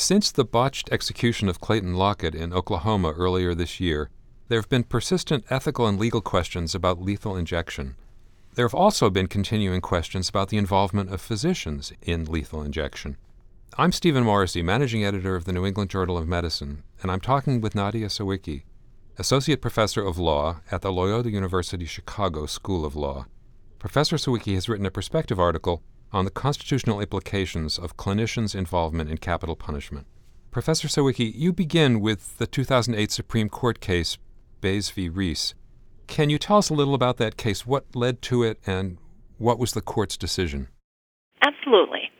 Since the botched execution of Clayton Lockett in Oklahoma earlier this year, there have been persistent ethical and legal questions about lethal injection. There have also been continuing questions about the involvement of physicians in lethal injection. I'm Stephen Morrissey, managing editor of the New England Journal of Medicine, and I'm talking with Nadia Sawicki, associate professor of law at the Loyola University Chicago School of Law. Professor Sawicki has written a perspective article on the constitutional implications of clinicians' involvement in capital punishment. Professor Sawicki, you begin with the 2008 Supreme Court case, Baze v. Rees. Can you tell us a little about that case? What led to it, and what was the court's decision? Absolutely.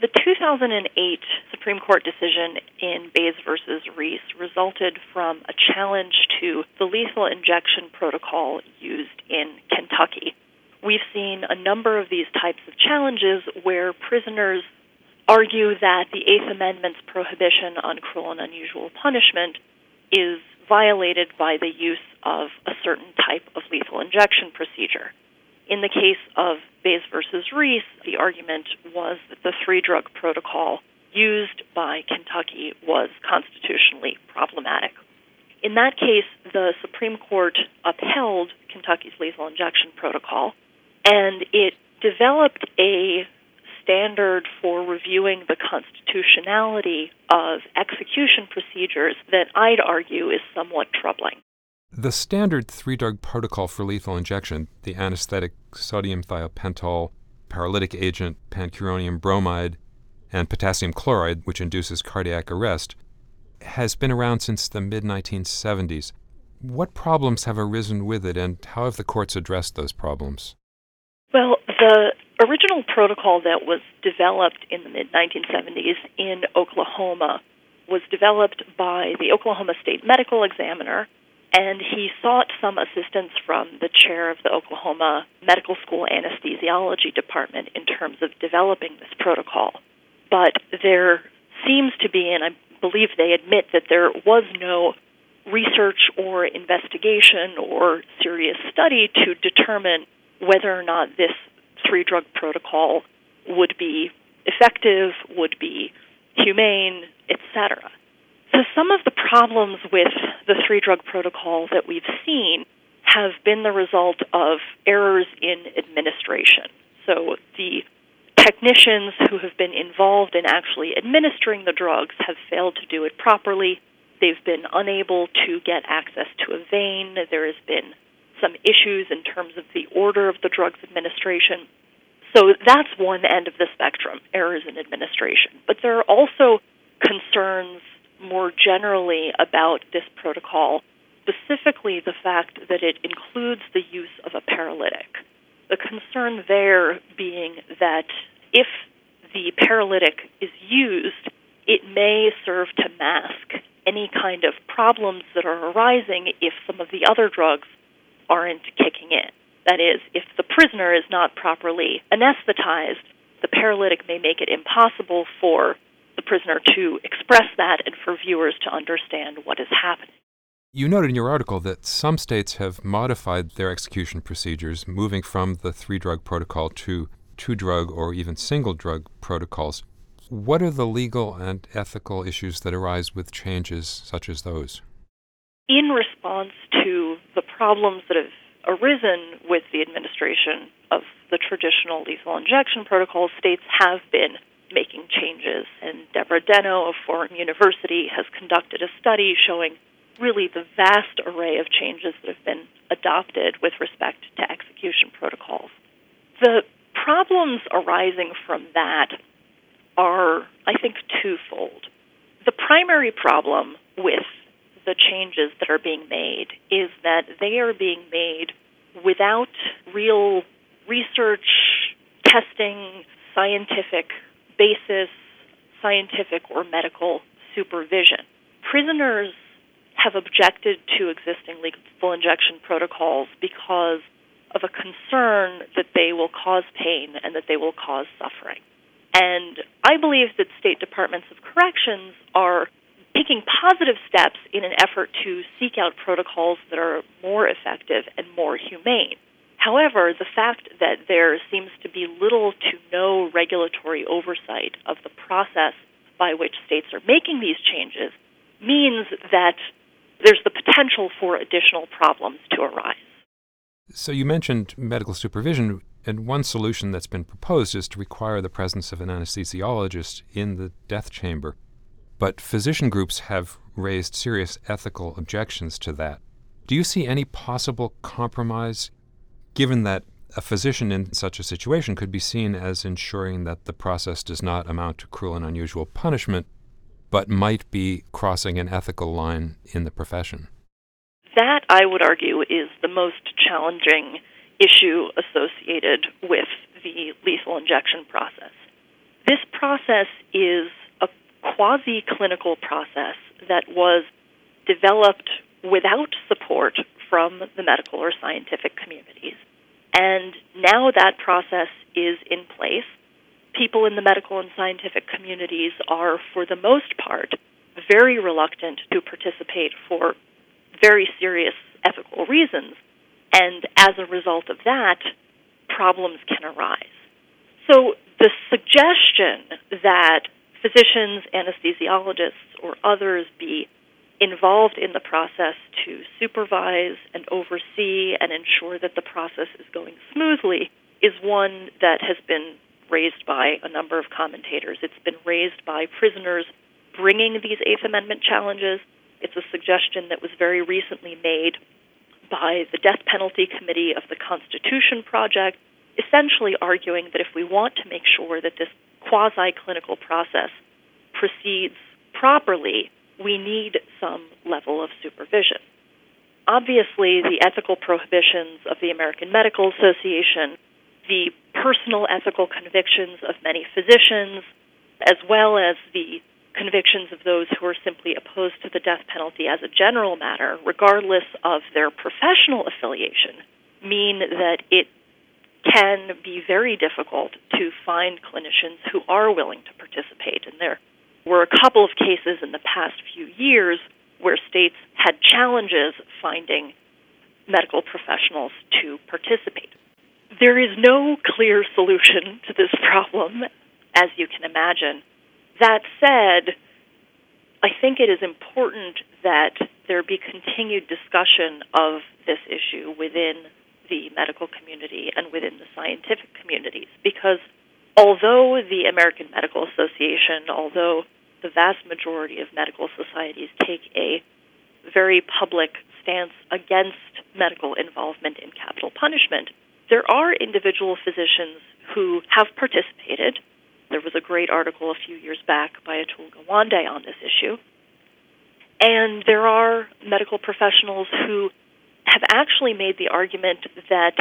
The 2008 Supreme Court decision in Baze versus Rees resulted from a challenge to the lethal injection protocol used in Kentucky. We've seen a number of these types of challenges where prisoners argue that the Eighth Amendment's prohibition on cruel and unusual punishment is violated by the use of a certain type of lethal injection procedure. In the case of Baze versus Rees, the argument was that the three drug protocol used by Kentucky was constitutionally problematic. In that case, the Supreme Court upheld Kentucky's lethal injection protocol, and it developed a standard for reviewing the constitutionality of execution procedures that I'd argue is somewhat troubling. The standard three drug protocol for lethal injection, the anesthetic sodium thiopental, paralytic agent pancuronium bromide, and potassium chloride, which induces cardiac arrest, has been around since the mid 1970s. What problems have arisen with it, and how have the courts addressed those problems? Well, the original protocol that was developed in the mid 1970s in Oklahoma was developed by the Oklahoma State Medical Examiner and he sought some assistance from the chair of the Oklahoma Medical School Anesthesiology Department in terms of developing this protocol. But there seems to be, and I believe they admit that there was no research or investigation or serious study to determine whether or not this three drug protocol would be effective, would be humane, etc. So, some of the problems with the three drug protocol that we've seen have been the result of errors in administration. So, the technicians who have been involved in actually administering the drugs have failed to do it properly. They've been unable to get access to a vein. There has been some issues in terms of the order of the drug's administration. So that's one end of the spectrum, errors in administration. But there are also concerns more generally about this protocol, specifically the fact that it includes the use of a paralytic. The concern there being that if the paralytic is used, it may serve to mask any kind of problems that are arising if some of the other drugs aren't kicking in. That is, if the prisoner is not properly anesthetized, the paralytic may make it impossible for the prisoner to express that and for viewers to understand what is happening. You noted in your article that some states have modified their execution procedures, moving from the three drug protocol to two drug or even single drug protocols. What are the legal and ethical issues that arise with changes such as those? In response to the problems that have arisen with the administration of the traditional lethal injection protocol, states have been making changes. And Deborah Denno of Fordham University has conducted a study showing really the vast array of changes that have been adopted with respect to execution protocols. The problems arising from that are, I think, twofold. The primary problem with the changes that are being made is that they are being made without real research, testing, scientific basis scientific or medical supervision. Prisoners have objected to existing lethal injection protocols because of a concern that they will cause pain and that they will cause suffering. And I believe that state departments of corrections are taking positive steps in an effort to seek out protocols that are more effective and more humane. However, the fact that there seems to be little to no regulatory oversight of the process by which states are making these changes means that there's the potential for additional problems to arise. So you mentioned medical supervision, and one solution that's been proposed is to require the presence of an anesthesiologist in the death chamber. But physician groups have raised serious ethical objections to that. Do you see any possible compromise, given that a physician in such a situation could be seen as ensuring that the process does not amount to cruel and unusual punishment, but might be crossing an ethical line in the profession? That, I would argue, is the most challenging issue associated with the lethal injection process. This process is quasi clinical process that was developed without support from the medical or scientific communities. And now that process is in place. People in the medical and scientific communities are, for the most part, very reluctant to participate for very serious ethical reasons. And as a result of that, problems can arise. So the suggestion that physicians, anesthesiologists, or others be involved in the process to supervise and oversee and ensure that the process is going smoothly is one that has been raised by a number of commentators. It's been raised by prisoners bringing these Eighth Amendment challenges. It's a suggestion that was very recently made by the Death Penalty Committee of the Constitution Project, essentially arguing that if we want to make sure that this quasi clinical process proceeds properly, we need some level of supervision. Obviously, the ethical prohibitions of the American Medical Association, the personal ethical convictions of many physicians, as well as the convictions of those who are simply opposed to the death penalty as a general matter, regardless of their professional affiliation, mean that it can be very difficult to find clinicians who are willing to participate. And there were a couple of cases in the past few years where states had challenges finding medical professionals to participate. There is no clear solution to this problem, as you can imagine. That said, I think it is important that there be continued discussion of this issue within the medical community and within the scientific communities because although the American Medical Association, although the vast majority of medical societies take a very public stance against medical involvement in capital punishment, there are individual physicians who have participated. There was a great article a few years back by Atul Gawande on this issue. And there are medical professionals who have actually made the argument that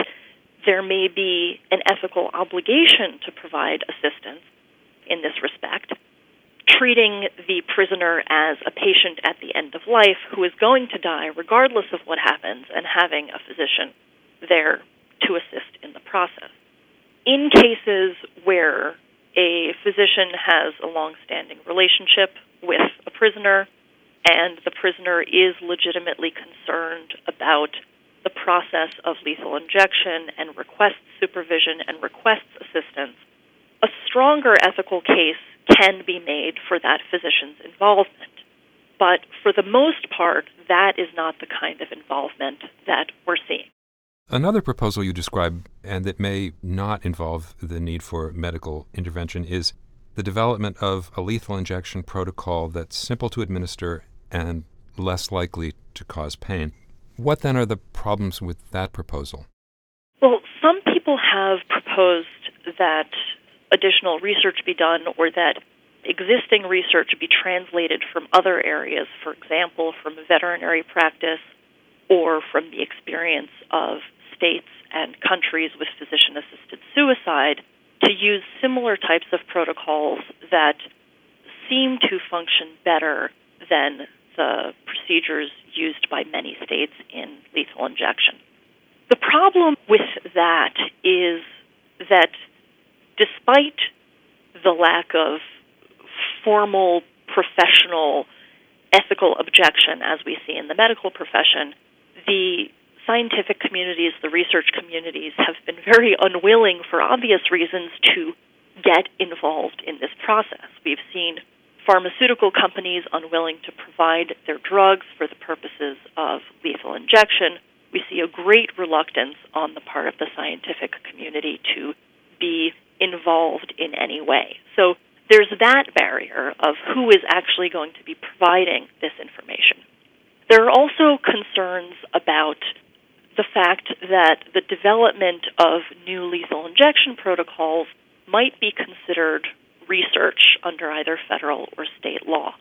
there may be an ethical obligation to provide assistance in this respect treating the prisoner as a patient at the end of life who is going to die regardless of what happens and having a physician there to assist in the process. In cases where a physician has a long-standing relationship with a prisoner and the prisoner is legitimately concerned about the process of lethal injection and requests supervision and requests assistance, a stronger ethical case can be made for that physician's involvement. But for the most part, that is not the kind of involvement that we're seeing. Another proposal you describe, and that may not involve the need for medical intervention, is the development of a lethal injection protocol that's simple to administer and less likely to cause pain. What then are the problems with that proposal? Well, some people have proposed that additional research be done or that existing research be translated from other areas, for example, from veterinary practice or from the experience of states and countries with physician assisted suicide, to use similar types of protocols that seem to function better than the procedures used by many states in lethal injection. The problem with that is that despite the lack of formal professional ethical objection as we see in the medical profession, the scientific communities, the research communities have been very unwilling, for obvious reasons, to get involved in this process. We've seen pharmaceutical companies unwilling to provide their drugs for the purposes of lethal injection. We see a great reluctance on the part of the scientific community to be involved in any way. So there's that barrier of who is actually going to be providing this information. There are also concerns about the fact that the development of new lethal injection protocols might be considered research under either federal or state law.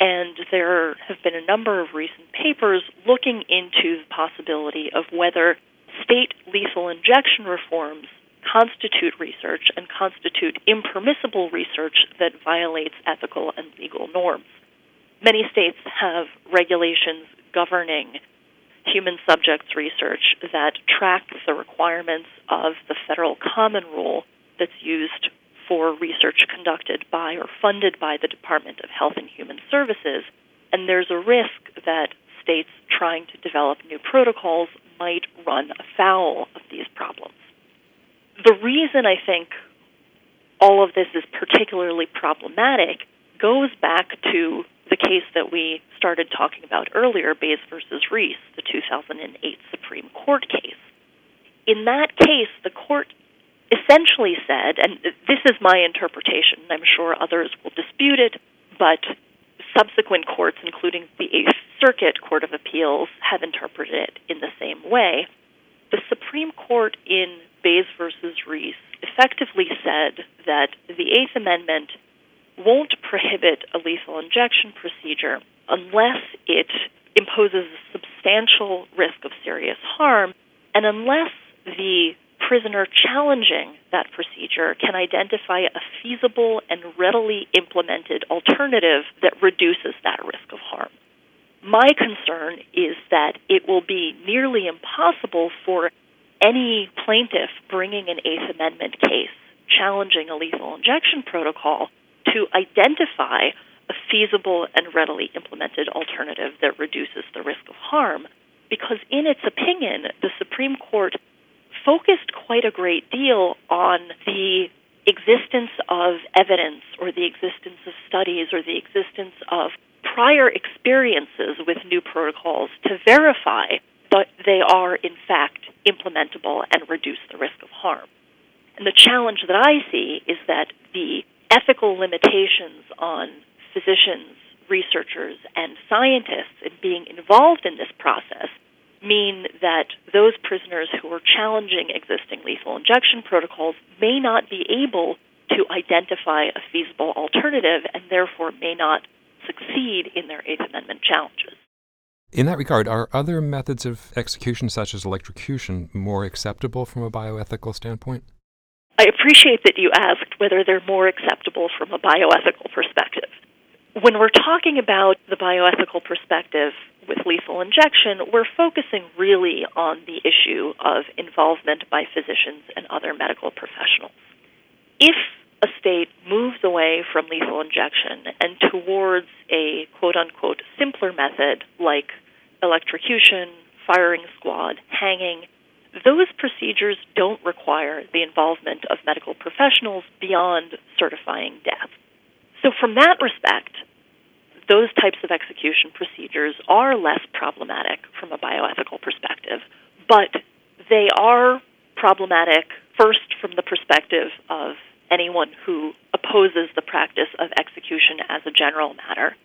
And there have been a number of recent papers looking into the possibility of whether state lethal injection reforms constitute research and constitute impermissible research that violates ethical and legal norms. Many states have regulations governing human subjects research that track the requirements of the federal common rule that's used for research conducted by or funded by the Department of Health and Human Services, and there's a risk that states trying to develop new protocols might run afoul of these problems. The reason I think all of this is particularly problematic goes back to the case that we started talking about earlier, Baze versus Rees, the 2008 Supreme Court case. In that case, the court essentially said, and this is my interpretation, I'm sure others will dispute it, but subsequent courts, including the Eighth Circuit Court of Appeals, have interpreted it in the same way. The Supreme Court in Baze versus Rees effectively said that the Eighth Amendment won't prohibit a lethal injection procedure unless it imposes a substantial risk of serious harm and unless the prisoner challenging that procedure can identify a feasible and readily implemented alternative that reduces that risk of harm. My concern is that it will be nearly impossible for any plaintiff bringing an Eighth Amendment case challenging a lethal injection protocol to identify a feasible and readily implemented alternative that reduces the risk of harm. Because, in its opinion, the Supreme Court focused quite a great deal on the existence of evidence or the existence of studies or the existence of prior experiences with new protocols to verify that they are, in fact, implementable and reduce the risk of harm. And the challenge that I see is that the ethical limitations on physicians, researchers, and scientists in being involved in this process mean that those prisoners who are challenging existing lethal injection protocols may not be able to identify a feasible alternative and therefore may not succeed in their Eighth Amendment challenges. In that regard, are other methods of execution, such as electrocution, more acceptable from a bioethical standpoint? I appreciate that you asked whether they're more acceptable from a bioethical perspective. When we're talking about the bioethical perspective with lethal injection, we're focusing really on the issue of involvement by physicians and other medical professionals. If a state moves away from lethal injection and towards a quote unquote simpler method like electrocution, firing squad, hanging, those procedures don't require the involvement of medical professionals beyond certifying death. So, from that respect, those types of execution procedures are less problematic from a bioethical perspective, but they are problematic first from the perspective of anyone who opposes the practice of execution as a general matter,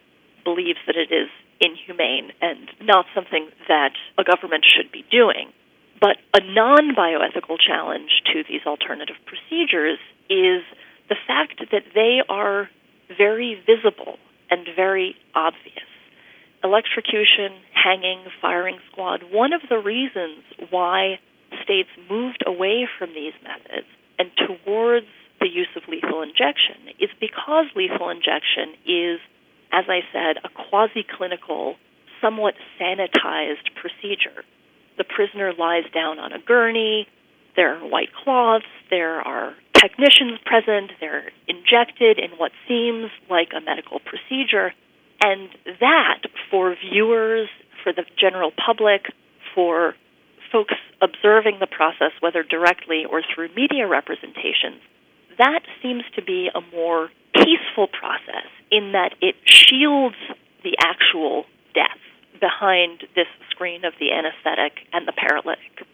believes that it is inhumane and not something that a government should be doing. But a non bioethical challenge to these alternative procedures is the fact that they are very visible and very obvious. Electrocution, hanging, firing squad, one of the reasons why states moved away from these methods and towards the use of lethal injection is because lethal injection is, as I said, a quasi clinical, somewhat sanitized procedure. The prisoner lies down on a gurney, there are white cloths, there are technicians present, they're injected in what seems like a medical procedure. And that, for viewers, for the general public, for folks observing the process, whether directly or through media representations, that seems to be a more peaceful process in that it shields the actual death behind this screen of the anesthetic and the paralytic.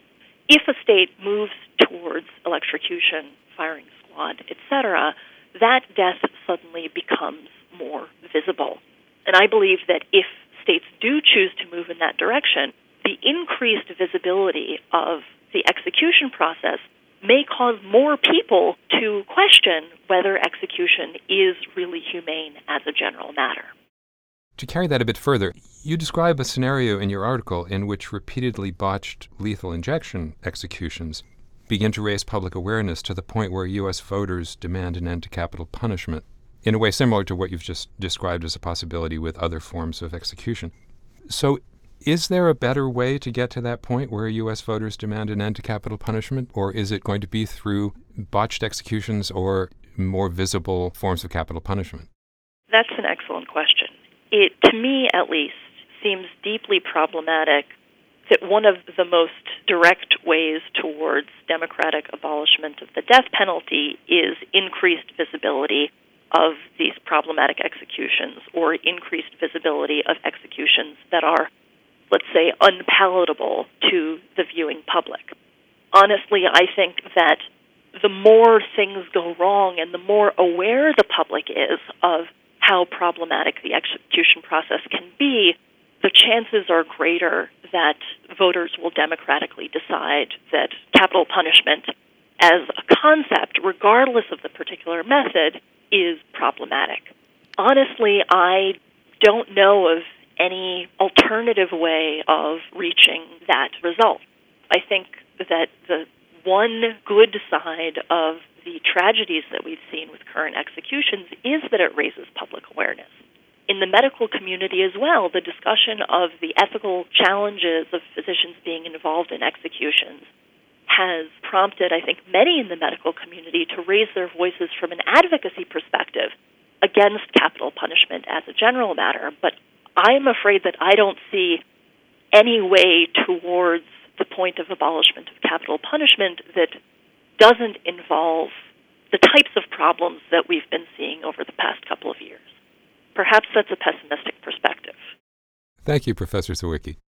If a state moves towards electrocution, firing squad, etc., that death suddenly becomes more visible. And I believe that if states do choose to move in that direction, the increased visibility of the execution process may cause more people to question whether execution is really humane as a general matter. To carry that a bit further, you describe a scenario in your article in which repeatedly botched lethal injection executions begin to raise public awareness to the point where U.S. voters demand an end to capital punishment, in a way similar to what you've just described as a possibility with other forms of execution. So, is there a better way to get to that point where U.S. voters demand an end to capital punishment, or is it going to be through botched executions or more visible forms of capital punishment? That's an excellent question it, to me at least, seems deeply problematic that one of the most direct ways towards democratic abolishment of the death penalty is increased visibility of these problematic executions or increased visibility of executions that are, let's say, unpalatable to the viewing public. Honestly, I think that the more things go wrong and the more aware the public is of how problematic the execution process can be, the chances are greater that voters will democratically decide that capital punishment as a concept, regardless of the particular method, is problematic. Honestly, I don't know of any alternative way of reaching that result. I think that the one good side of the tragedies that we've seen with current executions is that it raises public awareness. In the medical community as well, the discussion of the ethical challenges of physicians being involved in executions has prompted, I think, many in the medical community to raise their voices from an advocacy perspective against capital punishment as a general matter. But I'm afraid that I don't see any way towards the point of abolishment of capital punishment that doesn't involve the types of problems that we've been seeing over the past couple of years. Perhaps that's a pessimistic perspective. Thank you, Professor Sawicki.